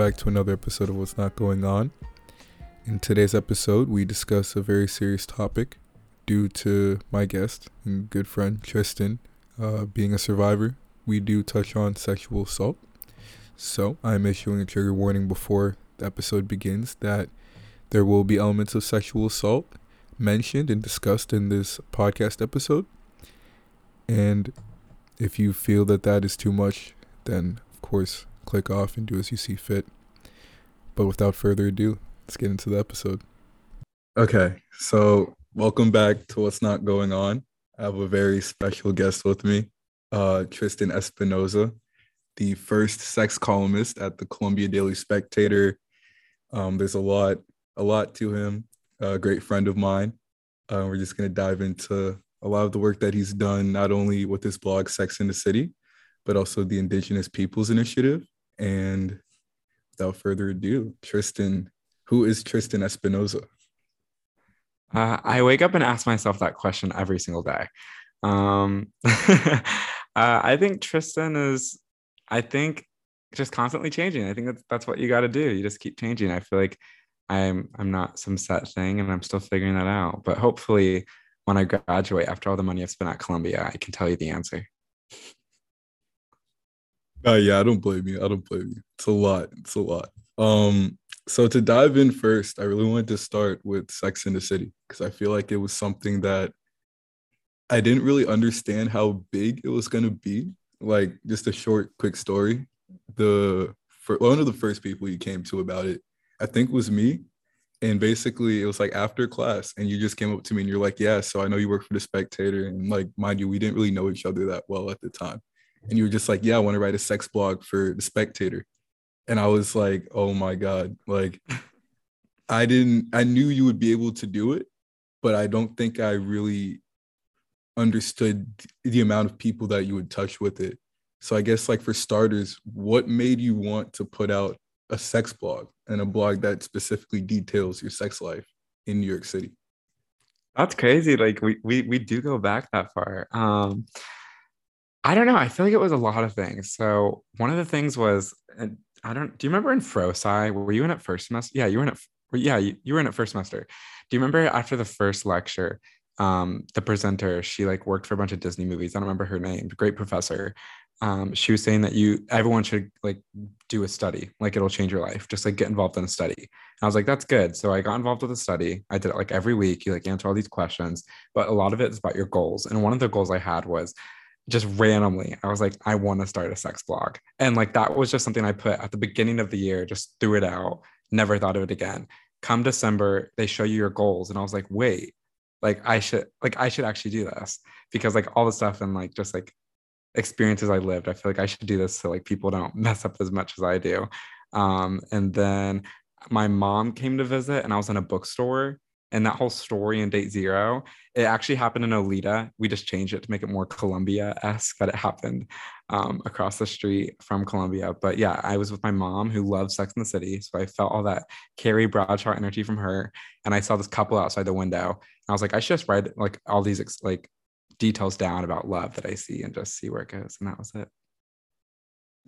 back to another episode of What's Not Going On. In today's episode, we discuss a very serious topic due to my guest and good friend Tristan uh, being a survivor. We do touch on sexual assault. So, I'm issuing a trigger warning before the episode begins that there will be elements of sexual assault mentioned and discussed in this podcast episode. And if you feel that that is too much, then of course click off and do as you see fit. But without further ado, let's get into the episode. Okay, so welcome back to What's Not Going On. I have a very special guest with me, uh, Tristan Espinoza, the first sex columnist at the Columbia Daily Spectator. Um, there's a lot, a lot to him. A great friend of mine. Uh, we're just gonna dive into a lot of the work that he's done, not only with his blog Sex in the City, but also the Indigenous Peoples Initiative. And without further ado, Tristan, who is Tristan Espinoza? Uh, I wake up and ask myself that question every single day. Um, uh, I think Tristan is, I think, just constantly changing. I think that's that's what you got to do. You just keep changing. I feel like I'm I'm not some set thing, and I'm still figuring that out. But hopefully, when I graduate, after all the money I've spent at Columbia, I can tell you the answer. Oh yeah, I don't blame you. I don't blame you. It's a lot. It's a lot. Um, so to dive in first, I really wanted to start with Sex in the City because I feel like it was something that I didn't really understand how big it was gonna be. Like just a short, quick story. The for one of the first people you came to about it, I think was me. And basically it was like after class, and you just came up to me and you're like, Yeah, so I know you work for the spectator. And like mind you, we didn't really know each other that well at the time and you were just like, "Yeah, I want to write a sex blog for the Spectator," and I was like, "Oh my god!" Like, I didn't. I knew you would be able to do it, but I don't think I really understood the amount of people that you would touch with it. So I guess like for starters, what made you want to put out a sex blog and a blog that specifically details your sex life in New York City? That's crazy. Like we we we do go back that far. Um I don't know. I feel like it was a lot of things. So one of the things was, I don't. Do you remember in FroSci? Were you in it first semester? Yeah, you were in it. Yeah, you, you were in it first semester. Do you remember after the first lecture, um, the presenter she like worked for a bunch of Disney movies. I don't remember her name. Great professor. Um, she was saying that you everyone should like do a study, like it'll change your life. Just like get involved in a study. And I was like, that's good. So I got involved with a study. I did it like every week. You like answer all these questions, but a lot of it is about your goals. And one of the goals I had was just randomly i was like i want to start a sex blog. And like that was just something i put at the beginning of the year just threw it out never thought of it again. Come december they show you your goals and i was like wait like i should like i should actually do this. Because like all the stuff and like just like experiences i lived i feel like i should do this so like people don't mess up as much as i do. Um and then my mom came to visit and i was in a bookstore and that whole story in Date Zero, it actually happened in Oleta. We just changed it to make it more Columbia esque, but it happened um, across the street from Columbia. But yeah, I was with my mom who loves Sex in the City. So I felt all that Carrie Bradshaw energy from her. And I saw this couple outside the window. And I was like, I should just write like all these like details down about love that I see and just see where it goes. And that was it.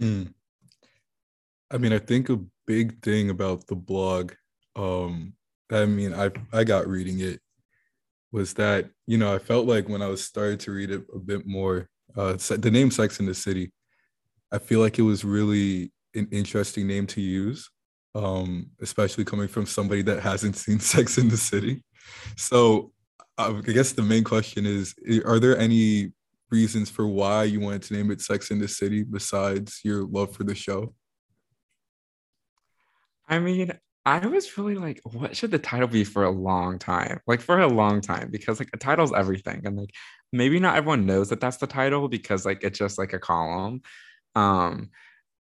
Mm. I mean, I think a big thing about the blog um, I mean, I I got reading it was that you know I felt like when I was started to read it a bit more, uh, the name Sex in the City, I feel like it was really an interesting name to use, um, especially coming from somebody that hasn't seen Sex in the City. So I guess the main question is: Are there any reasons for why you wanted to name it Sex in the City besides your love for the show? I mean, I was really like, what should the title be for a long time? Like for a long time, because like a title's everything. And like maybe not everyone knows that that's the title because like it's just like a column. Um,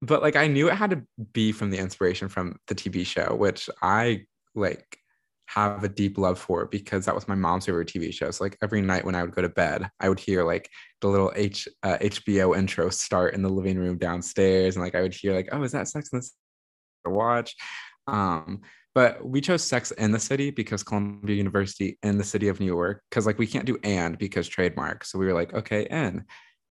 but like I knew it had to be from the inspiration from the TV show, which I like have a deep love for because that was my mom's favorite TV show. So like every night when I would go to bed, I would hear like the little H uh, HBO intro start in the living room downstairs, and like I would hear like, oh, is that Sex and the to watch? Um, but we chose sex in the city because Columbia University in the city of New York, because like we can't do and because trademark. So we were like, okay, in.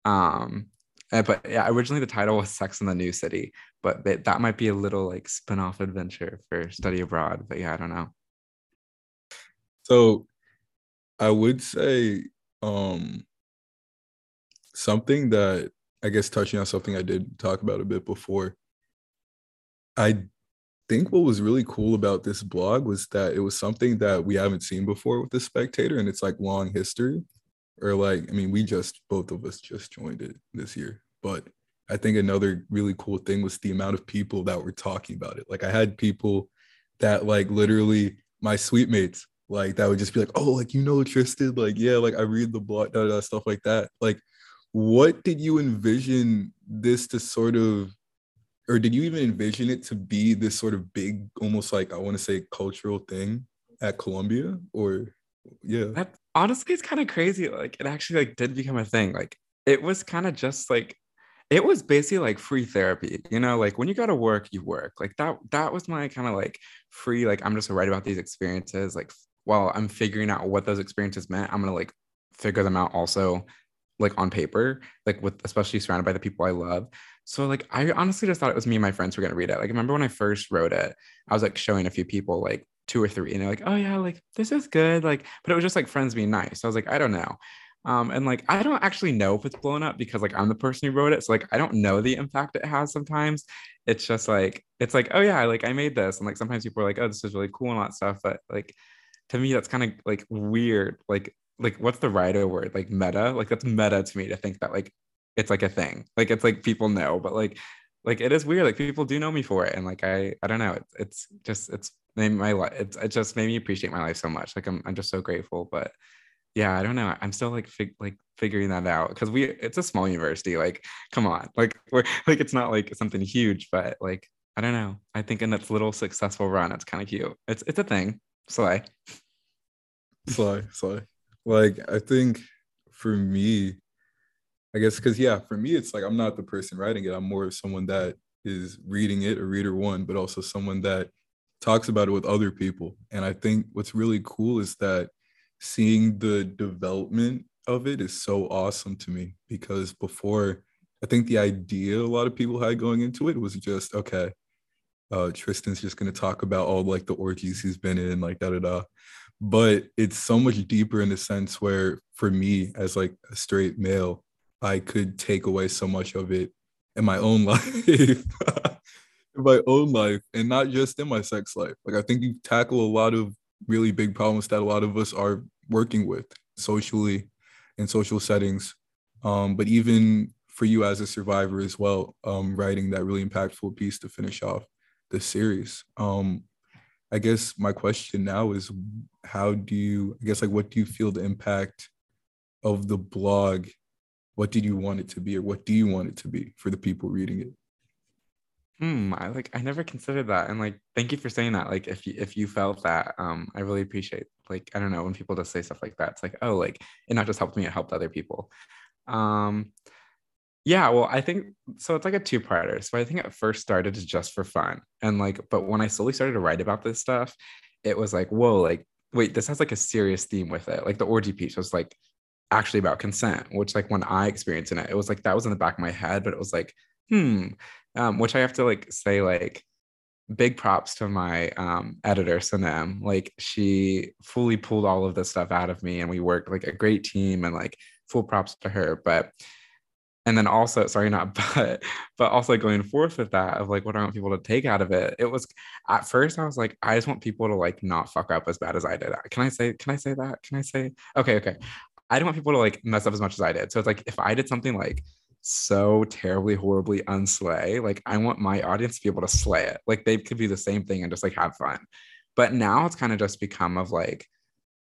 Um, Uh, but yeah, originally the title was Sex in the New City, but that, that might be a little like spin-off adventure for study abroad. But yeah, I don't know. So I would say um something that I guess touching on something I did talk about a bit before. I think what was really cool about this blog was that it was something that we haven't seen before with the spectator and it's like long history. Or like i mean we just both of us just joined it this year. But i think another really cool thing was the amount of people that were talking about it. Like i had people that like literally my suite mates like that would just be like oh like you know tristan? Like yeah like i read the blog da, da, stuff like that. Like what did you envision this to sort of or did you even envision it to be this sort of big almost like i want to say cultural thing at columbia? Or yeah. That honestly it's kind of crazy like it actually like did become a thing. Like it was kind of just like it was basically like free therapy you know? Like when you go to work you work. Like that that was my kind of like free like i'm just gonna write about these experiences. Like while i'm figuring out what those experiences meant i'm gonna like figure them out also like on paper like with especially surrounded by the people i love. So like i honestly just thought it was me and my friends were gonna read it. Like I remember when i first wrote it i was like showing a few people like two or three and they're like oh yeah like this is good like but it was just like friends being nice. I was like i don't know. Um and like i don't actually know if it's blown up because like i'm the person who wrote it so like i don't know the impact it has sometimes. It's just like it's like oh yeah like i made this and like sometimes people are like oh this is really cool and all that stuff but like to me that's kind of like weird like like what's the writer word? Like meta? Like that's meta to me to think that like it's like a thing. Like it's like people know but like like it is weird. Like people do know me for it and like i i don't know. It's, just it's made my life it's it just made me appreciate my life so much. Like i'm, I'm just so grateful but yeah i don't know. I'm still like fig- like figuring that out because we it's a small university like come on. Like we're like it's not like something huge but like i don't know. I think in its little successful run it's kind of cute. It's it's a thing. Slay. Slay slay like i think for me i guess because yeah for me it's like i'm not the person writing it i'm more of someone that is reading it a reader one but also someone that talks about it with other people. And I think what's really cool is that seeing the development of it is so awesome to me because before I think the idea a lot of people had going into it was just okay, uh, Tristan's just gonna talk about all like the orgies he's been in, like da da da. But it's so much deeper in the sense where for me as like a straight male, I could take away so much of it in my own life in my own life and not just in my sex life. Like I think you tackle a lot of really big problems that a lot of us are working with socially in social settings. Um, but even for you as a survivor as well, um, writing that really impactful piece to finish off the series. Um, I guess my question now is how do you, I guess, like, what do you feel the impact of the blog? What did you want it to be, or what do you want it to be for the people reading it? Hmm, I like I never considered that. And like thank you for saying that. Like if you if you felt that, um, I really appreciate like I don't know when people just say stuff like that. It's like, oh, like it not just helped me, it helped other people. Um yeah, well, I think so it's like a two-parter. So I think it first started just for fun. And like, but when I slowly started to write about this stuff, it was like, whoa, like, wait, this has like a serious theme with it. Like the orgy piece was like actually about consent, which like when I experienced in it, it was like that was in the back of my head, but it was like, hmm, um, which I have to like say like big props to my um, editor Sanem. Like she fully pulled all of this stuff out of me, and we worked like a great team, and like full props to her. But and then also sorry not but but also going forth with that of like what i want people to take out of it it was at first i was like i just want people to like not fuck up as bad as i did can i say can i say that can i say okay okay i don't want people to like mess up as much as i did so it's like if i did something like so terribly, horribly unslay. Like I want my audience to be able to slay it. Like they could be the same thing and just like have fun. But now it's kind of just become of like,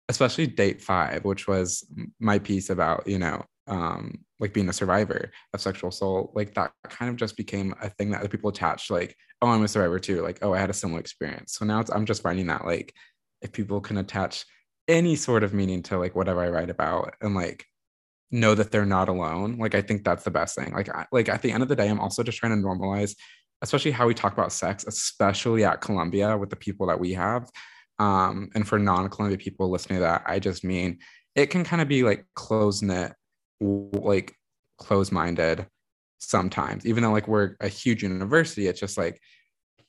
especially date five, which was my piece about, you know, um, like being a survivor of sexual assault. Like that kind of just became a thing that other people attached, like, oh, I'm a survivor too. Like, oh, I had a similar experience. So now it's I'm just finding that like if people can attach any sort of meaning to like whatever I write about and like know that they're not alone. Like I think that's the best thing. Like I, like at the end of the day, I'm also just trying to normalize, especially how we talk about sex, especially at Columbia with the people that we have. Um, and for non-Columbia people listening to that, I just mean it can kind of be like close knit, like close minded, sometimes, even though like we're a huge university, it's just like,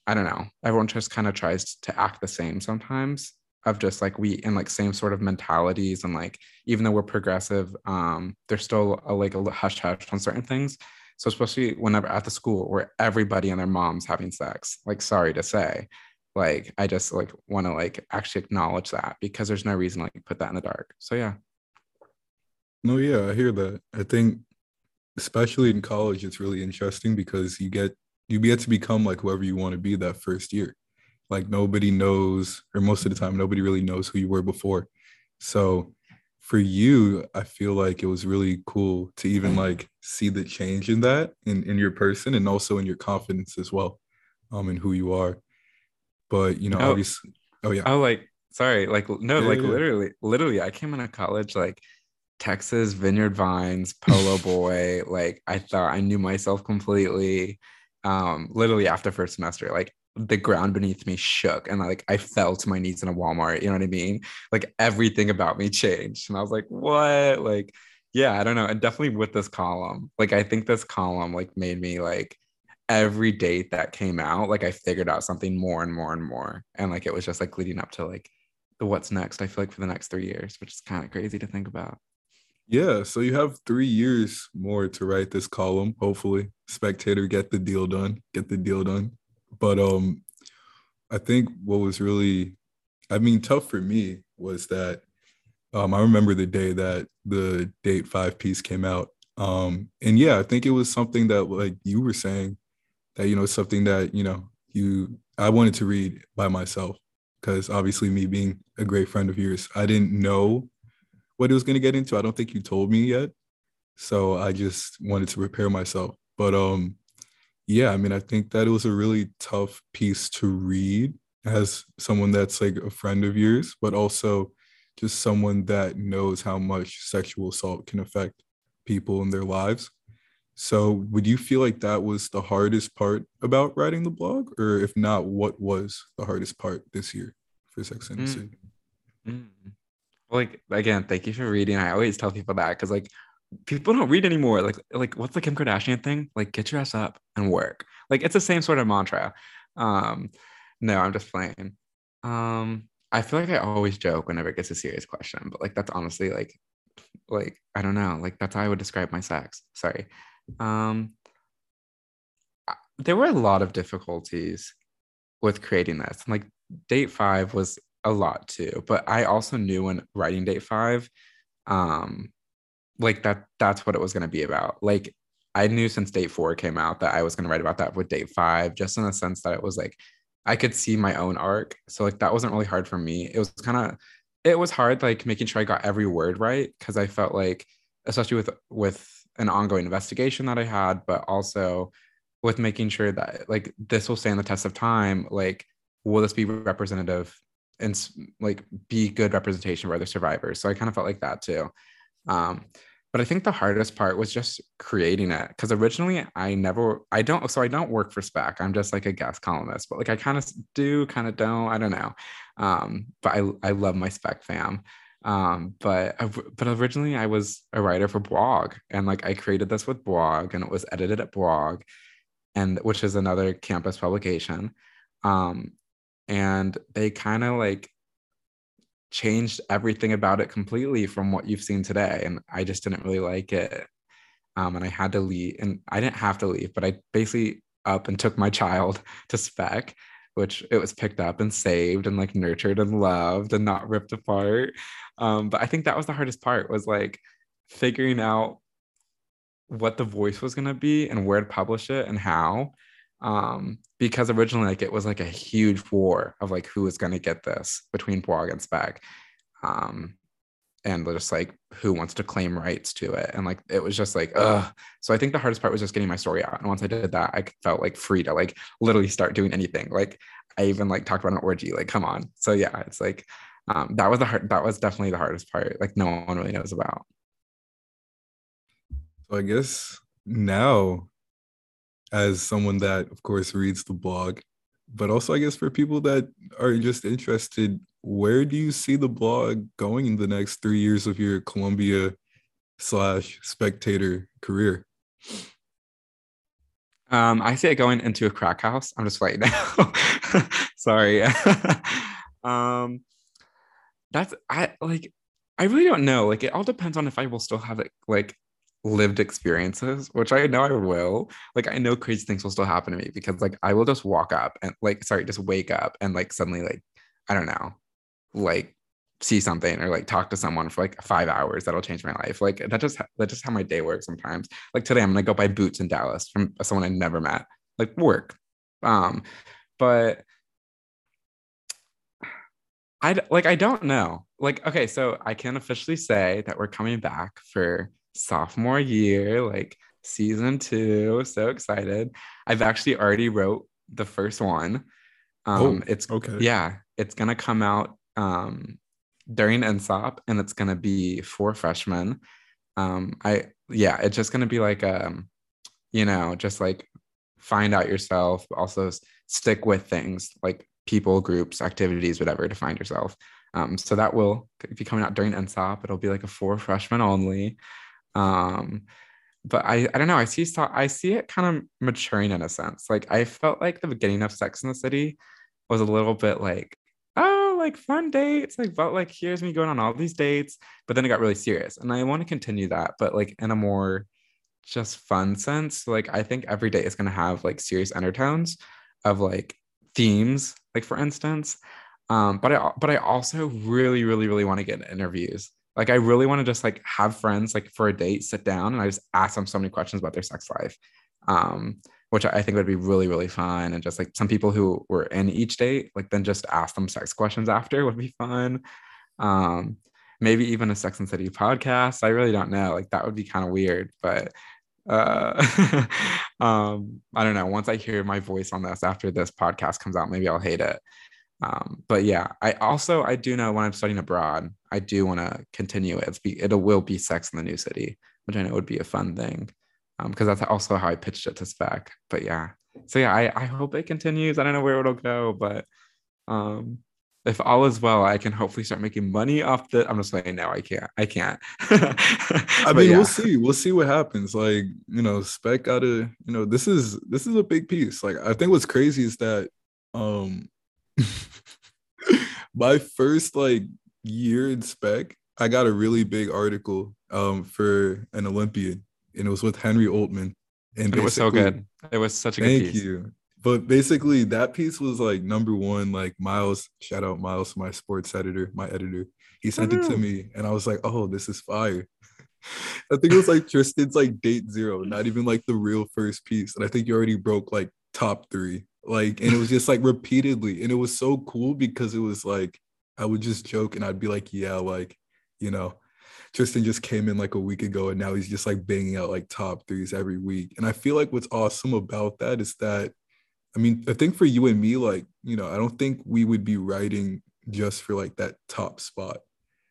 I don't know, everyone just kind of tries to act the same sometimes of just like we in like same sort of mentalities and like even though we're progressive um there's still a, like a hush hush on certain things. So especially whenever at the school where everybody and their moms having sex like sorry to say like i just like want to like actually acknowledge that because there's no reason like put that in the dark. So yeah no yeah i hear that. I think especially in college it's really interesting because you get you get to become like whoever you want to be that first year. Like nobody knows or most of the time nobody really knows who you were before. So for you i feel like it was really cool to even like see the change in that in, in your person and also in your confidence as well um in who you are. But you know oh, obviously oh yeah. Oh like sorry like no yeah, like yeah. literally literally i came into college like texas vineyard vines polo boy like i thought i knew myself completely um literally after first semester like the ground beneath me shook and like I fell to my knees in a Walmart. You know what I mean? Like everything about me changed. And I was like, what? Like, yeah, I don't know. And definitely with this column, like I think this column like made me like every date that came out, like I figured out something more and more and more. And like it was just like leading up to like the what's next, I feel like for the next three years, which is kind of crazy to think about. Yeah, so you have three years more to write this column. Hopefully, Spectator get the deal done. Get the deal done. But um, I think what was really, I mean, tough for me was that um, I remember the day that the date five piece came out. Um, and yeah, I think it was something that like you were saying that, you know, something that, you know, you, I wanted to read by myself because obviously me being a great friend of yours, I didn't know what it was going to get into. I don't think you told me yet. So I just wanted to prepare myself. But um, yeah, I mean, I think that it was a really tough piece to read as someone that's like a friend of yours, but also just someone that knows how much sexual assault can affect people in their lives. So, would you feel like that was the hardest part about writing the blog? Or if not, what was the hardest part this year for Sex and the City? Mm. Mm. Like, again, thank you for reading. I always tell people that because, like, people don't read anymore. Like, like what's the Kim Kardashian thing? Like, get your ass up and work. Like, it's the same sort of mantra. Um, no, I'm just playing. Um, I feel like I always joke whenever it gets a serious question, but like that's honestly like, like I don't know, like that's how I would describe my sex. Sorry. Um, there were a lot of difficulties with creating this. Like, date five was a lot too, but I also knew when writing date five, um, like that that's what it was to be about. Like i knew since date four came out that i was to write about that with date five just in the sense that it was like i could see my own arc. So like that wasn't really hard for me. It was kind of it was hard like making sure i got every word right because i felt like especially with with an ongoing investigation that i had but also with making sure that like this will stand the test of time like will this be representative and like be good representation for other survivors so i kind of felt like that too um, but I think the hardest part was just creating it because originally I never, I don't, so I don't work for Spec. I'm just like a guest columnist, but like I kind of do, kind of don't, I don't know. Um, but I, I love my Spec fam. Um, but but originally I was a writer for Blog, and like I created this with Blog, and it was edited at Blog, and which is another campus publication. Um, and they kind of like changed everything about it completely from what you've seen today. And I just didn't really like it. Um, and I had to leave, and I didn't have to leave, but I basically up and took my child to spec, which it was picked up and saved and like nurtured and loved and not ripped apart. Um, but I think that was the hardest part was like figuring out what the voice was going to be and where to publish it and how um, because originally like it was like a huge war of like who was going to get this between blog and spec um, and just like who wants to claim rights to it? And like it was just like ugh. So i think the hardest part was just getting my story out. And once i did that i felt like free to like literally start doing anything. Like i even like talked about an orgy. Like come on. So yeah it's like um, that was the hard that was definitely the hardest part like no one really knows about. So i guess now as someone that, of course, reads the blog, but also, I guess, for people that are just interested, where do you see the blog going in the next three years of your Columbia slash spectator career? Um, I see it going into a crack house. I'm just waiting now. Sorry. um, that's I like. I really don't know. Like, it all depends on if I will still have it like lived experiences, which I know I will. Like, I know crazy things will still happen to me because like I will just walk up and like, sorry, just wake up and like suddenly like I don't know, like see something or like talk to someone for like five hours that'll change my life. Like that just that just how my day works sometimes. Like today i'm gonna go buy boots in dallas from someone i never met. Like work. Um but i like i don't know. Like okay so i can officially say that we're coming back for sophomore year like season two so excited i've actually already wrote the first one um oh, it's okay yeah it's gonna come out um during NSOP, and it's gonna be for freshmen. Um, I yeah, it's just gonna be like um, you know, just like find out yourself, but also stick with things like people, groups, activities, whatever to find yourself. Um, so that will be coming out during NSOP. It'll be like a for freshmen only. Um, but I, I don't know. I see I see it kind of maturing in a sense. Like I felt like the beginning of Sex in the City was a little bit like oh, like fun dates, like but like here's me going on all these dates. But then it got really serious, and I want to continue that, but like in a more just fun sense. Like I think every day is gonna have like serious undertones of like themes, like for instance. Um, but I but I also really, really, really want to get interviews. Like I really want to just like have friends like for a date, sit down and I just ask them so many questions about their sex life. Um, which I think would be really, really fun. And just like some people who were in each date, like then just ask them sex questions after would be fun. Um, maybe even a Sex and City podcast. I really don't know. Like that would be kind of weird, but uh um I don't know. Once I hear my voice on this after this podcast comes out, maybe I'll hate it. Um, but yeah, I also I do know when I'm studying abroad, I do want to continue it. It's be it will be Sex in the New City, which I know would be a fun thing because um, that's also how I pitched it to spec. But yeah, so yeah, I, I hope it continues. I don't know where it'll go, but um, if all is well, I can hopefully start making money off the. I'm just saying, no, I can't. I can't. I mean, yeah. we'll see. We'll see what happens. Like you know, spec gotta. You know, this is this is a big piece. Like I think what's crazy is that um my first like year in spec, I got a really big article um for an Olympian and it was with Henry Oltmann. And it was so good. It was such a good thank you. But basically, that piece was like number one. Like Miles, shout out Miles, my sports editor, my editor. He sent it to me, and I was like, "Oh, this is fire." I think it was like Tristan's like date zero, not even like the real first piece. And I think you already broke like top three. Like, and it was just like repeatedly. And it was so cool because it was like I would just joke and I'd be like, yeah, like, you know, Tristan just came in like a week ago and now he's just like banging out like top threes every week. And I feel like what's awesome about that is that, I mean, I think for you and me, like, you know, I don't think we would be writing just for like that top spot.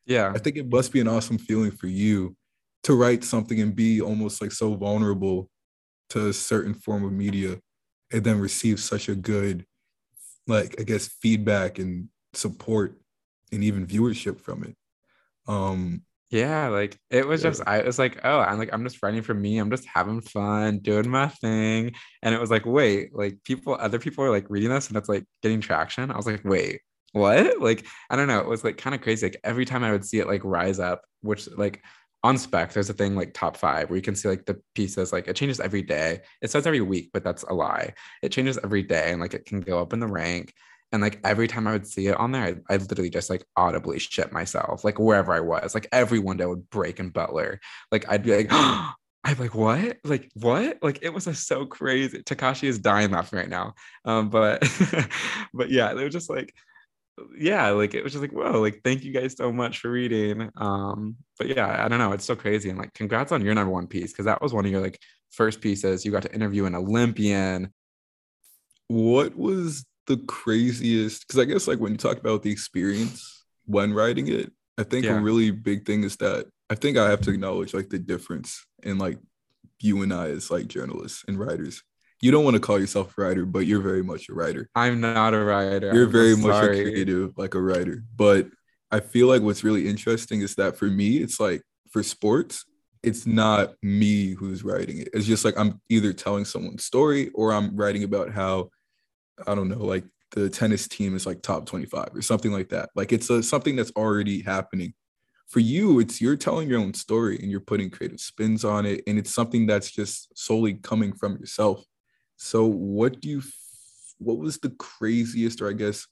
Yeah. I think it must be an awesome feeling for you to write something and be almost like so vulnerable to a certain form of media and then receive such a good, like, I guess, feedback and support and even viewership from it. Um, yeah, like it was just I was like, oh, I'm like I'm just writing for me. I'm just having fun, doing my thing. And it was like, wait, like people, other people are like reading this and it's like getting traction. I was like, wait, what? Like, I don't know. It was like kind of crazy. Like every time I would see it like rise up, which like on spec, there's a thing like top five where you can see like the pieces, like it changes every day. It says every week, but that's a lie. It changes every day and like it can go up in the rank. And like every time I would see it on there, I, I literally just like audibly shit myself, like wherever I was. Like every window would break in Butler. Like I'd be like, oh, I'm like, what? Like, what? Like, it was just so crazy. Takashi is dying laughing right now. Um, but, but yeah, they were just like, yeah, like it was just like, whoa, like, thank you guys so much for reading. Um, but yeah, I don't know. It's so crazy. And like, congrats on your number one piece because that was one of your like first pieces. You got to interview an Olympian. What was the craziest because I guess like when you talk about the experience when writing it, I think yeah. a really big thing is that I think I have to acknowledge like the difference in like you and I as like journalists and writers. You don't want to call yourself a writer, but you're very much a writer. I'm not a writer. You're I'm very much a creative, like a writer. But I feel like what's really interesting is that for me, it's like for sports, it's not me who's writing it. It's just like I'm either telling someone's story or I'm writing about how I don't know, like the tennis team is like top 25 or something like that. Like it's a, something that's already happening. For you, it's you're telling your own story and you're putting creative spins on it. And it's something that's just solely coming from yourself. So what do you, what was the craziest or I guess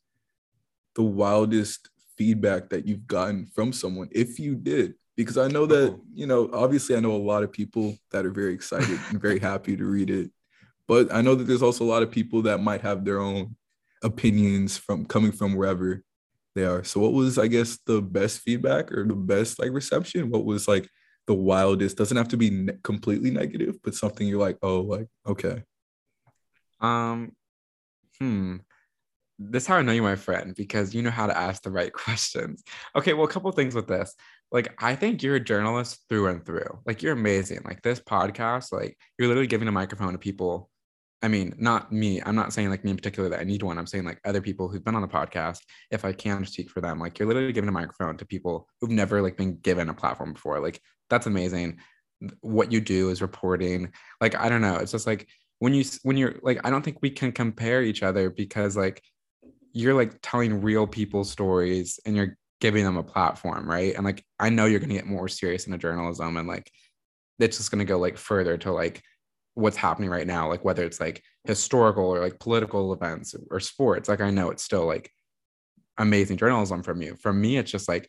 the wildest feedback that you've gotten from someone, if you did? Because I know that, you know, obviously I know a lot of people that are very excited and very happy to read it. But I know that there's also a lot of people that might have their own opinions from coming from wherever they are. So what was I guess the best feedback or the best like reception? What was like the wildest? Doesn't have to be ne- completely negative, but something you're like, "Oh, like okay." Um hmm this is how I know you're my friend because you know how to ask the right questions. Okay, well, a couple things with this. Like, I think you're a journalist through and through. Like, you're amazing. Like this podcast, like you're literally giving a microphone to people I mean, not me. I'm not saying like me in particular that I need one. I'm saying like other people who've been on the podcast, if I can speak for them, like you're literally giving a microphone to people who've never like been given a platform before. Like that's amazing. What you do is reporting. Like, I don't know. It's just like when you when you're like, I don't think we can compare each other because like you're like telling real people stories and you're giving them a platform, right? And like I know you're gonna get more serious into journalism and like it's just gonna go like further to like what's happening right now, like whether it's like historical or like political events or sports, like I know it's still like amazing journalism from you. For me, it's just like,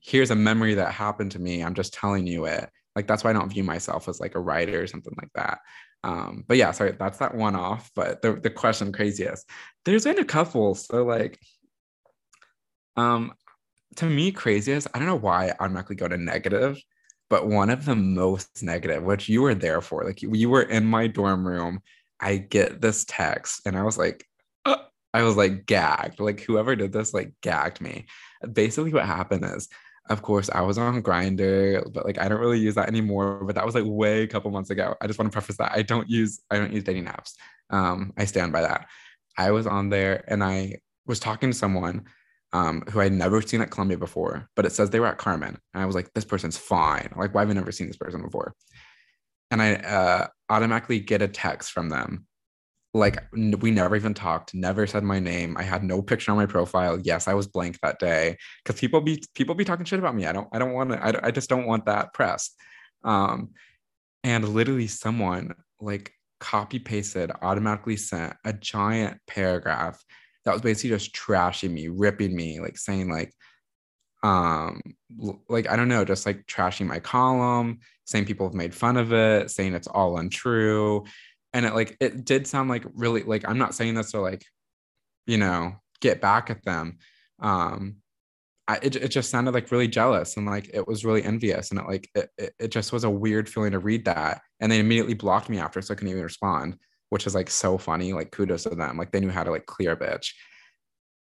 here's a memory that happened to me. I'm just telling you it. Like that's why I don't view myself as like a writer or something like that. Um, but yeah, sorry, that's that one off. But the, the question craziest. There's been a couple. So like um to me, craziest, I don't know why I automatically go to negative but one of the most negative, which you were there for, like you, were in my dorm room. I get this text and I was like, uh, I was like gagged. Like whoever did this, like gagged me. Basically, what happened is, of course, I was on Grindr, but like I don't really use that anymore. But that was like way a couple months ago. I just want to preface that I don't use I don't use dating apps. Um, I stand by that. I was on there and I was talking to someone um, who I'd never seen at Columbia before, but it says they were at Carman. And I was like, this person's fine. Like, why have I never seen this person before? And I uh, automatically get a text from them. Like, n- we never even talked, never said my name. I had no picture on my profile. Yes, I was blank that day because people be people be talking shit about me. I don't I don't want to. I, I just don't want that press. Um, and literally, someone like copy pasted, automatically sent a giant paragraph that was basically just trashing me, ripping me, like saying like, um, like I don't know, just like trashing my column, saying people have made fun of it, saying it's all untrue, and it like it did sound like really like I'm not saying this to like, you know, get back at them. Um, I, it, it just sounded like really jealous and like it was really envious and it like it, it, it just was a weird feeling to read that. And they immediately blocked me after so i couldn't even respond which is like so funny. Like kudos to them. Like they knew how to like clear bitch.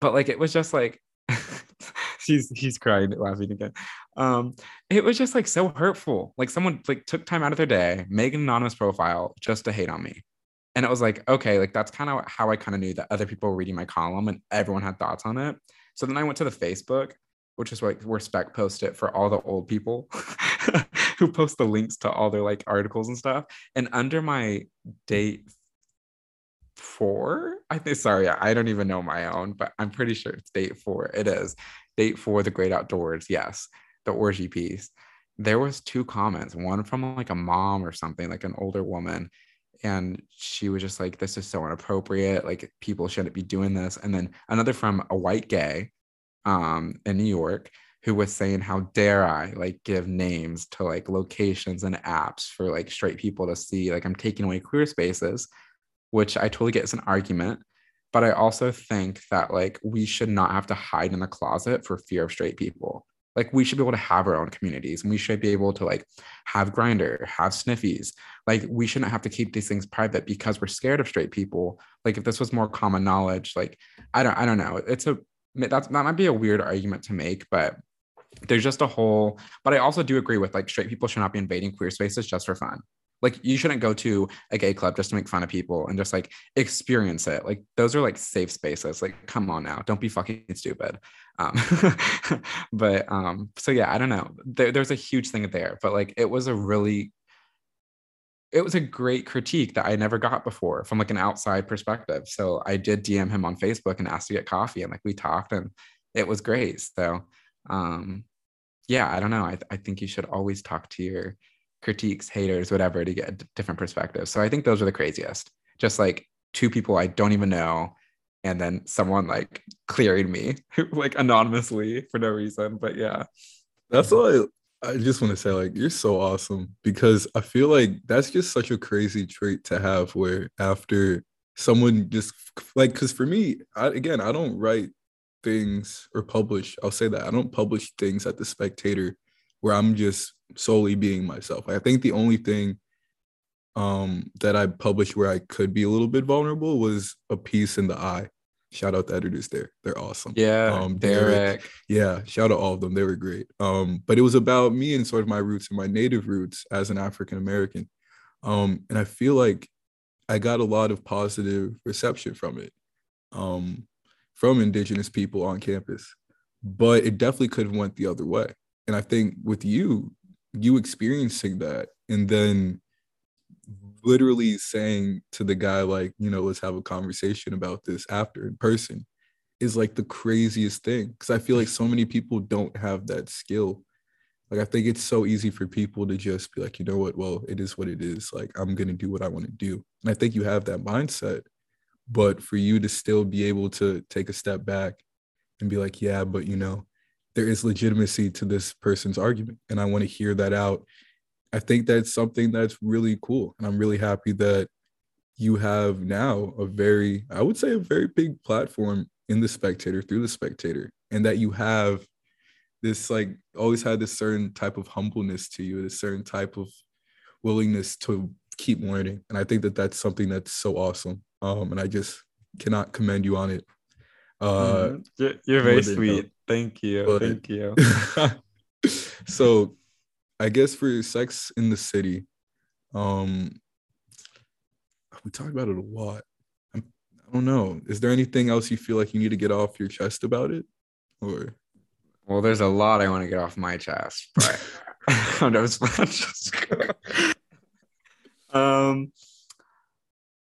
But like it was just like he's he's crying laughing again. Um, it was just like so hurtful. Like someone like took time out of their day, make an anonymous profile just to hate on me. And it was like, okay, like that's kind of how I kind of knew that other people were reading my column and everyone had thoughts on it. So then I went to the Facebook, which is like where Spec post it for all the old people who post the links to all their like articles and stuff. And under my date four. I think sorry, I don't even know my own, but I'm pretty sure it's date four. It is date four, the great outdoors. Yes, the orgy piece. There was two comments, one from like a mom or something, like an older woman. And she was just like, this is so inappropriate. Like people shouldn't be doing this. And then another from a white gay um in New York who was saying, How dare I like give names to like locations and apps for like straight people to see? Like I'm taking away queer spaces which I totally get as an argument. But I also think that like we should not have to hide in the closet for fear of straight people. Like we should be able to have our own communities and we should be able to like have Grindr, have sniffies. Like we shouldn't have to keep these things private because we're scared of straight people. Like if this was more common knowledge, like I don't I don't know. It's a that's that might be a weird argument to make, but there's just a whole but I also do agree with like straight people should not be invading queer spaces just for fun Like you shouldn't go to a gay club just to make fun of people and just like experience it. Like those are like safe spaces. Like come on now, don't be fucking stupid. Um, but um, so yeah, I don't know. There, there's a huge thing there, but like it was a really it was a great critique that I never got before from like an outside perspective. So I did DM him on Facebook and asked to get coffee and like we talked and it was great. So um yeah, I don't know. I, I think you should always talk to your critiques, haters, whatever, to get different perspectives. So I think those are the craziest. Just like two people I don't even know, and then someone like clearing me like anonymously for no reason. But yeah, that's all I, I just want to say. Like, you're so awesome because I feel like that's just such a crazy trait to have. Where after someone just like, because for me, I, again, I don't write things or publish. I'll say that I don't publish things at the Spectator where I'm just solely being myself. I think the only thing um, that I published where I could be a little bit vulnerable was a piece in the eye. Shout out the editors there. They're awesome. Yeah. Um, Derek. Derek. Yeah. Shout out all of them. They were great. Um, but it was about me and sort of my roots and my native roots as an African American. Um, and I feel like I got a lot of positive reception from it, um, from indigenous people on campus. But it definitely could have went the other way. And I think with you, you experiencing that and then literally saying to the guy like you know let's have a conversation about this after in person is like the craziest thing. Because i feel like so many people don't have that skill. Like i think it's so easy for people to just be like you know what? Well it is what it is. Like i'm gonna do what i want to do. And i think you have that mindset. But for you to still be able to take a step back and be like yeah but you know there is legitimacy to this person's argument and i want to hear that out. I think that's something that's really cool and i'm really happy that you have now a very i would say a very big platform in the spectator through the spectator and that you have this like always had this certain type of humbleness to you a certain type of willingness to keep learning and i think that that's something that's so awesome um and i just cannot commend you on it. Uh mm, you're, you're very sweet Thank you. But, Thank you. so I guess for sex in the city, um we talked about it a lot. I'm, I don't know. Is there anything else you feel like you need to get off your chest about it? Or well, there's a lot I want to get off my chest, but I'm just um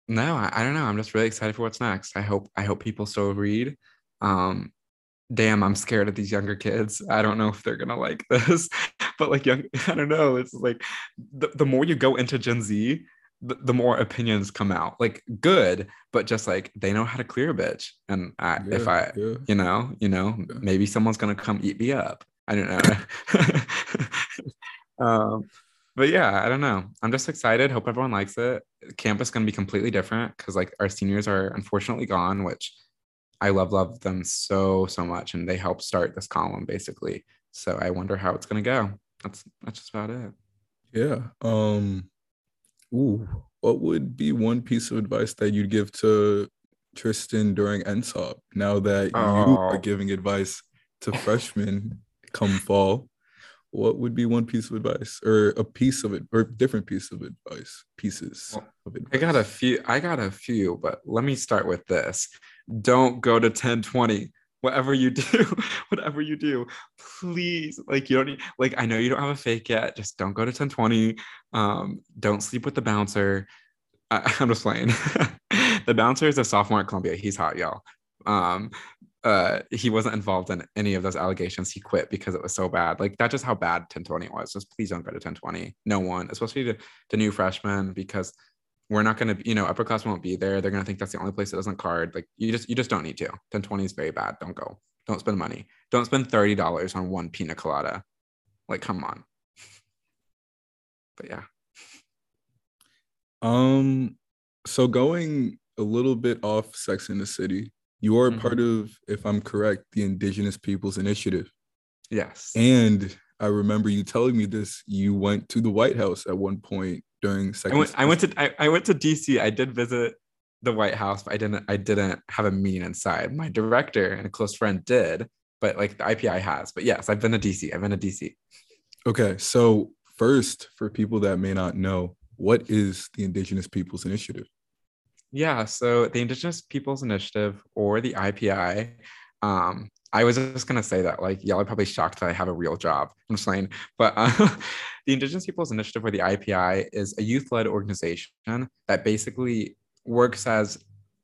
no, I, I, don't know. I'm just really excited for what's next. I hope I hope people still read. Um, damn, I'm scared of these younger kids. I don't know if they're gonna like this, but like young, I don't know. It's like the, the more you go into Gen Z, the, the more opinions come out. Like good, but just like they know how to clear a bitch. And I, yeah, if I, yeah. you know, you know, yeah. maybe someone's gonna come eat me up. I don't know. um, but yeah, I don't know. I'm just excited. Hope everyone likes it. Campus gonna be completely different because like our seniors are unfortunately gone, which I love love them so so much, and they helped start this column basically. So I wonder how it's gonna go. That's that's just about it. Yeah. Um. Ooh, what would be one piece of advice that you'd give to Tristan during NSOP now that oh. you are giving advice to freshmen come fall? What would be one piece of advice or a piece of it or different piece of advice pieces well, of advice? I got a few I got a few, but let me start with this don't go to 1020 whatever you do whatever you do please like you don't need like i know you don't have a fake yet. Just don't go to 1020 um don't sleep with the bouncer. I, i'm just playing. The bouncer is a sophomore at columbia. He's hot y'all. Um uh he wasn't involved in any of those allegations. He quit because it was so bad. Like that's just how bad 1020 was. Just please don't go to 1020 no one especially the, the new freshmen because we're not going to, you know, upper class won't be there. They're going to think that's the only place that doesn't card. Like you just, you just don't need to. 1020 is very bad. Don't go. Don't spend money. Don't spend $30 on one pina colada. Like, come on. But yeah. Um, so going a little bit off Sex in the City, you are mm-hmm. part of, if I'm correct, the Indigenous Peoples Initiative. Yes. And I remember you telling me this. You went to the White House at one point second. I went, I went to I, I went to DC. I did visit the White House, but I didn't I didn't have a meeting inside. My director and a close friend did, but like the IPI has. But yes, I've been to DC. I've been to DC. Okay, so first, for people that may not know, what is the Indigenous Peoples Initiative? Yeah, so the Indigenous Peoples Initiative or the IPI, um, I was just gonna say that like y'all are probably shocked that I have a real job. I'm just saying, but uh, the Indigenous Peoples Initiative or the IPI is a youth-led organization that basically works as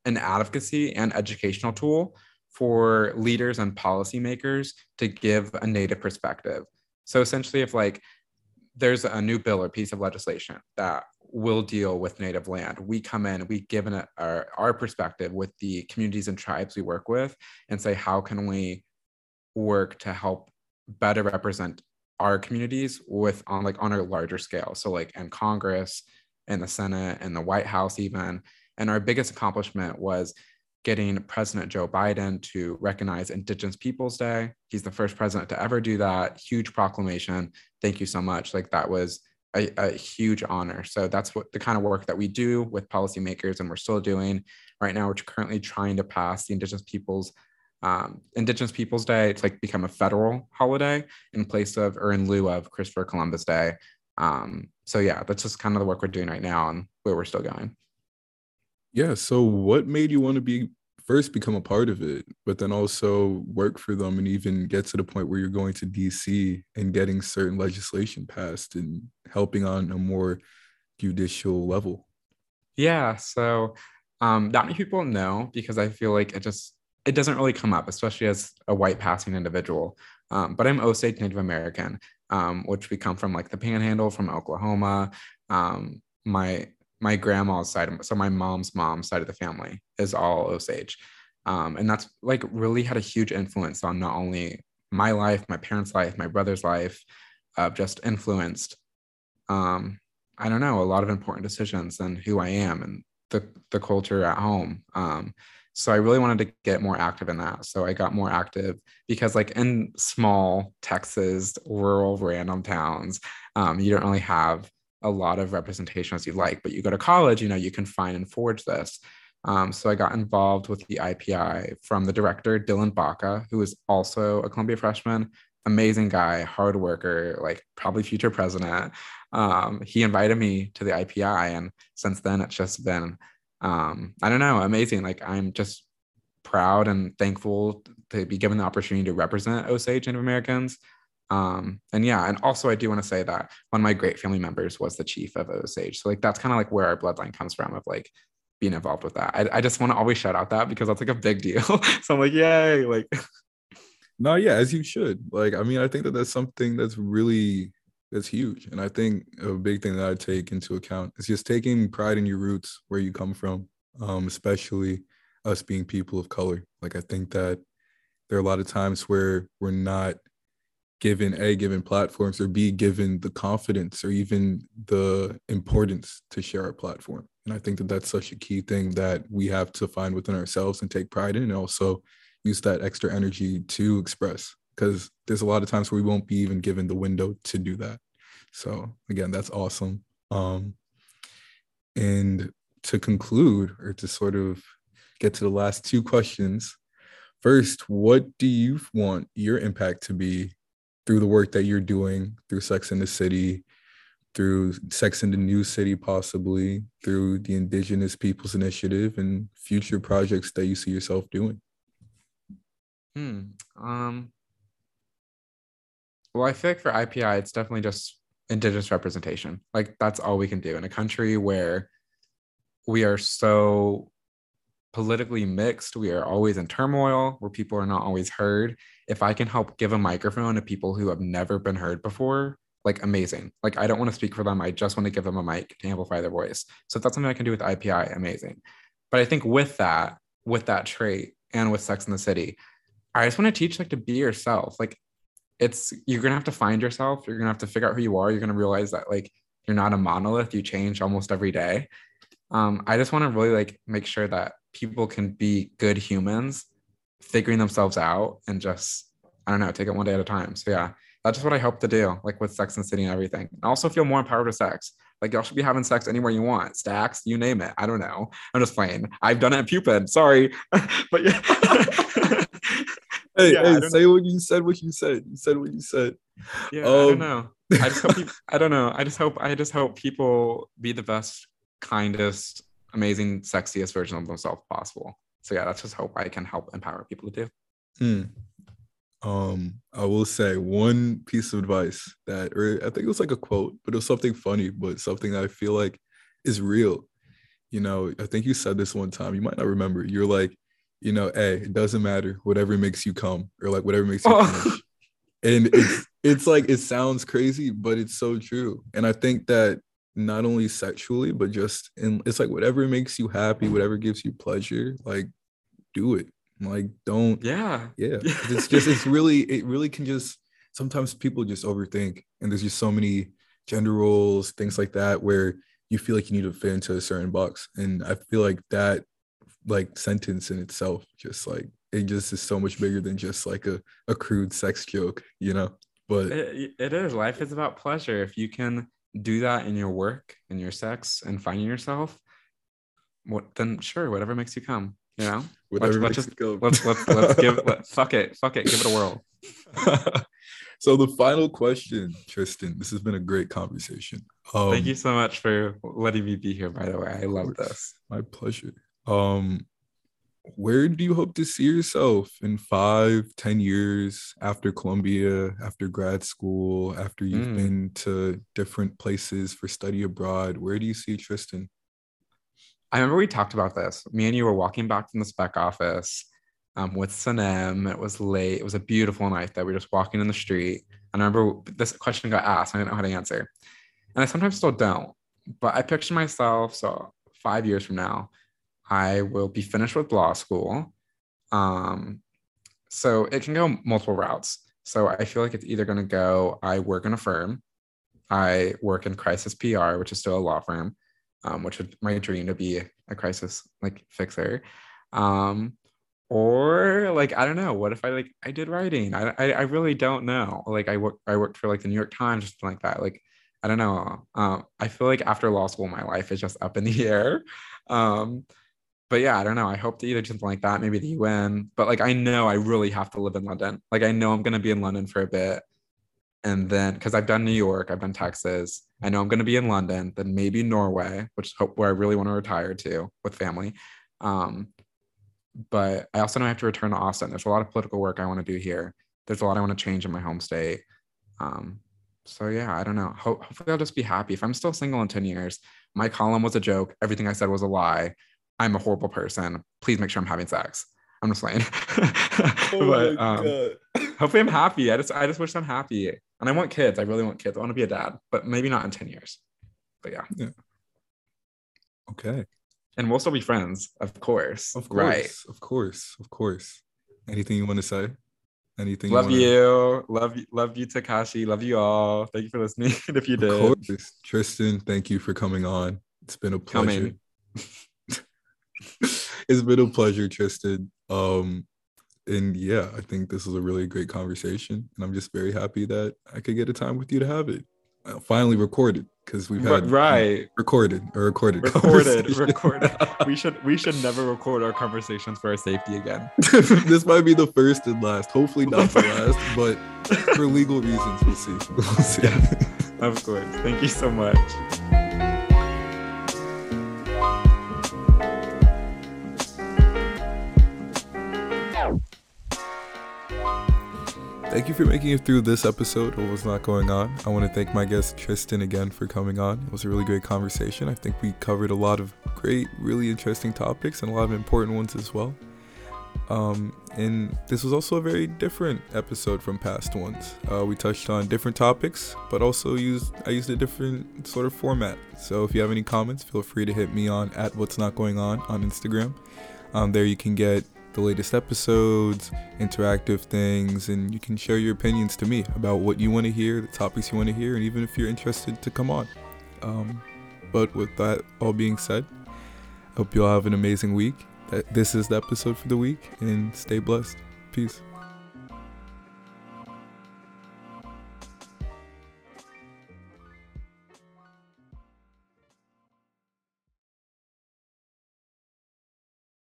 an advocacy and educational tool for leaders and policymakers to give a native perspective. So essentially, if like there's a new bill or piece of legislation that will deal with native land. We come in, we give an, our, our perspective with the communities and tribes we work with and say, how can we work to help better represent our communities with on like on a larger scale. So like in Congress and the Senate and the White House even. And our biggest accomplishment was getting President Joe Biden to recognize Indigenous Peoples Day. He's the first president to ever do that. Huge proclamation. Thank you so much. Like that was a, a, huge honor. So that's what the kind of work that we do with policymakers, and we're still doing right now. We're currently trying to pass the Indigenous Peoples um, Indigenous Peoples Day to like become a federal holiday in place of or in lieu of Christopher Columbus Day. Um, so yeah, that's just kind of the work we're doing right now and where we're still going. Yeah. So what made you want to be first become a part of it, but then also work for them and even get to the point where you're going to DC and getting certain legislation passed and helping on a more judicial level? Yeah. So um, not many people know because I feel like it just it doesn't really come up, especially as a white passing individual. Um, but I'm Osage Native American, um, which we come from like the Panhandle from Oklahoma. Um, my my grandma's side, of, so my mom's mom's side of the family is all Osage. Um, and that's like really had a huge influence on not only my life, my parents' life, my brother's life, uh, just influenced, um, I don't know, a lot of important decisions and who I am and the, the culture at home. Um, so I really wanted to get more active in that. So I got more active because, like in small Texas, rural, random towns, um, you don't really have a lot of representation as you like, but you go to college, you know, you can find and forge this. Um, so I got involved with the IPI from the director, Dylan Baca, who is also a Columbia freshman, amazing guy, hard worker, like probably future president. Um, he invited me to the IPI. And since then, it's just been, um, I don't know, amazing. Like I'm just proud and thankful to be given the opportunity to represent Osage Native Americans. Um, and yeah, and also I do want to say that one of my great family members was the chief of Osage. So like that's kind of like where our bloodline comes from of like being involved with that. I, I just want to always shout out that because that's like a big deal. so I'm like, yay, like no, yeah, as you should. Like, I mean, I think that that's something that's really that's huge. And I think a big thing that I take into account is just taking pride in your roots, where you come from, um, especially us being people of color. Like I think that there are a lot of times where we're not given a given platforms or b given the confidence or even the importance to share our platform. And i think that that's such a key thing that we have to find within ourselves and take pride in and also use that extra energy to express because there's a lot of times where we won't be even given the window to do that. So again that's awesome. Um and to conclude or to sort of get to the last two questions first what do you want your impact to be through the work that you're doing through Sex in the City, through Sex in the New City, possibly through the Indigenous Peoples Initiative and future projects that you see yourself doing? Hmm. Um. Well, I feel like for IPI, it's definitely just Indigenous representation. Like that's all we can do in a country where we are so politically mixed. We are always in turmoil where people are not always heard. If I can help give a microphone to people who have never been heard before, like amazing. Like I don't want to speak for them. I just want to give them a mic to amplify their voice. So if that's something I can do with IPI, amazing. But I think with that, with that trait and with Sex in the City, I just want to teach like to be yourself. Like it's you're gonna have to find yourself. You're gonna have to figure out who you are. You're gonna realize that like you're not a monolith. You change almost every day. Um, I just want to really like make sure that people can be good humans figuring themselves out and just I don't know, take it one day at a time. So yeah, that's just what I hope to do, like with Sex and City and everything. And also feel more empowered with sex. Like y'all should be having sex anywhere you want, stacks, you name it. I don't know. I'm just playing. I've done it at Pupin. Sorry, but yeah. hey, Yeah, hey, say what you said. What you said. You said what you said. Yeah, I don't Um, know. I just hope people, I don't know. I just hope I just hope people be the best, kindest, amazing, sexiest version of themselves possible. So yeah, that's just hope I can help empower people to do. Hmm. Um, I will say one piece of advice that, or I think it was like a quote, but it was something funny, but something that I feel like is real. You know, I think you said this one time. You might not remember. You're like, you know, hey, it doesn't matter. Whatever makes you come, or like whatever makes you Oh. And it's it's like it sounds crazy, but it's so true. And I think that not only sexually, but just in it's like whatever makes you happy, whatever gives you pleasure, like do it. Like don't Yeah. yeah it's just it's really it really can just sometimes people just overthink and there's just so many gender roles things like that where you feel like you need to fit into a certain box and i feel like that like sentence in itself just like it just is so much bigger than just like a, a crude sex joke you know but It, it is. Life is about pleasure. If you can do that in your work, in your sex, and finding yourself, what then sure, whatever makes you come. You know, whatever let's makes just- go. let's let's let's give let, fuck it, fuck it, give it a whirl. so the final question tristan this has been a great conversation um, Thank you so much for letting me be here. By the way, I love this. My pleasure. Um, where do you hope to see yourself in five, ten years after Columbia, after grad school, after you've Mm. been to different places for study abroad? Where do you see Tristan? I remember we talked about this. Me and you were walking back from the spec office um, with Sanem. It was late. It was a beautiful night that we were just walking in the street. And I remember this question got asked. I didn't know how to answer. And I sometimes still don't. But I picture myself, so five years from now, I will be finished with law school. Um, so it can go multiple routes. So I feel like it's either going to go, I work in a firm, I work in crisis PR, which is still a law firm, um, which would my dream to be a crisis like fixer. Um, or like I don't know, what if I like I did writing? I I, I really don't know. Like I work I worked for like the New York Times, something like that. Like I don't know. Um, I feel like after law school, my life is just up in the air. Um, but yeah, I don't know. I hope to either something like that, maybe the UN. But like I know I really have to live in London. Like I know I'm gonna be in London for a bit and then because I've done New York, I've done Texas. I know I'm going to be in London, then maybe Norway, which hope where I really want to retire to with family. Um, but I also know I have to return to Austin. There's a lot of political work I want to do here. There's a lot I want to change in my home state. Um, so yeah, I don't know. Ho- hopefully, I'll just be happy. If I'm still single in 10 years, my column was a joke. Everything I said was a lie. I'm a horrible person. Please make sure I'm having sex. I'm just playing. but um, hopefully I'm happy. I just I just wish I'm happy. And I want kids. I really want kids. I want to be a dad, but maybe not in 10 years. But yeah. Okay. And we'll still be friends, of course. Of course. Right. Of course. Of course. Anything you want to say? Anything Love wanna- you. Love you. Love you, Takashi. Love you all. Thank you for listening. if you Of did. course. Tristan, thank you for coming on. It's been a pleasure. It's been a pleasure, Tristan. Um, and yeah, I think this was a really great conversation, and I'm just very happy that I could get a time with you to have it. Uh, finally recorded because we've had right. recorded or recorded Recorded. Recorded. we should we should never record our conversations for our safety again. this might be the first and last. Hopefully not the last, but for legal reasons, we'll see. We'll see. Of course. Thank you so much. Thank you for making it through this episode of What's Not Going On. I want to thank my guest Tristan again for coming on. It was a really great conversation. I think we covered a lot of great, really interesting topics and a lot of important ones as well. Um, and this was also a very different episode from past ones. Uh, we touched on different topics, but also used I used a different sort of format. So if you have any comments, feel free to hit me on at What's Not Going On on Instagram. Um, there you can get the latest episodes, interactive things, and you can share your opinions to me about what you want to hear, the topics you want to hear, and even if you're interested to come on. Um, but with that all being said, I hope you all have an amazing week. This is the episode for the week, and stay blessed. Peace.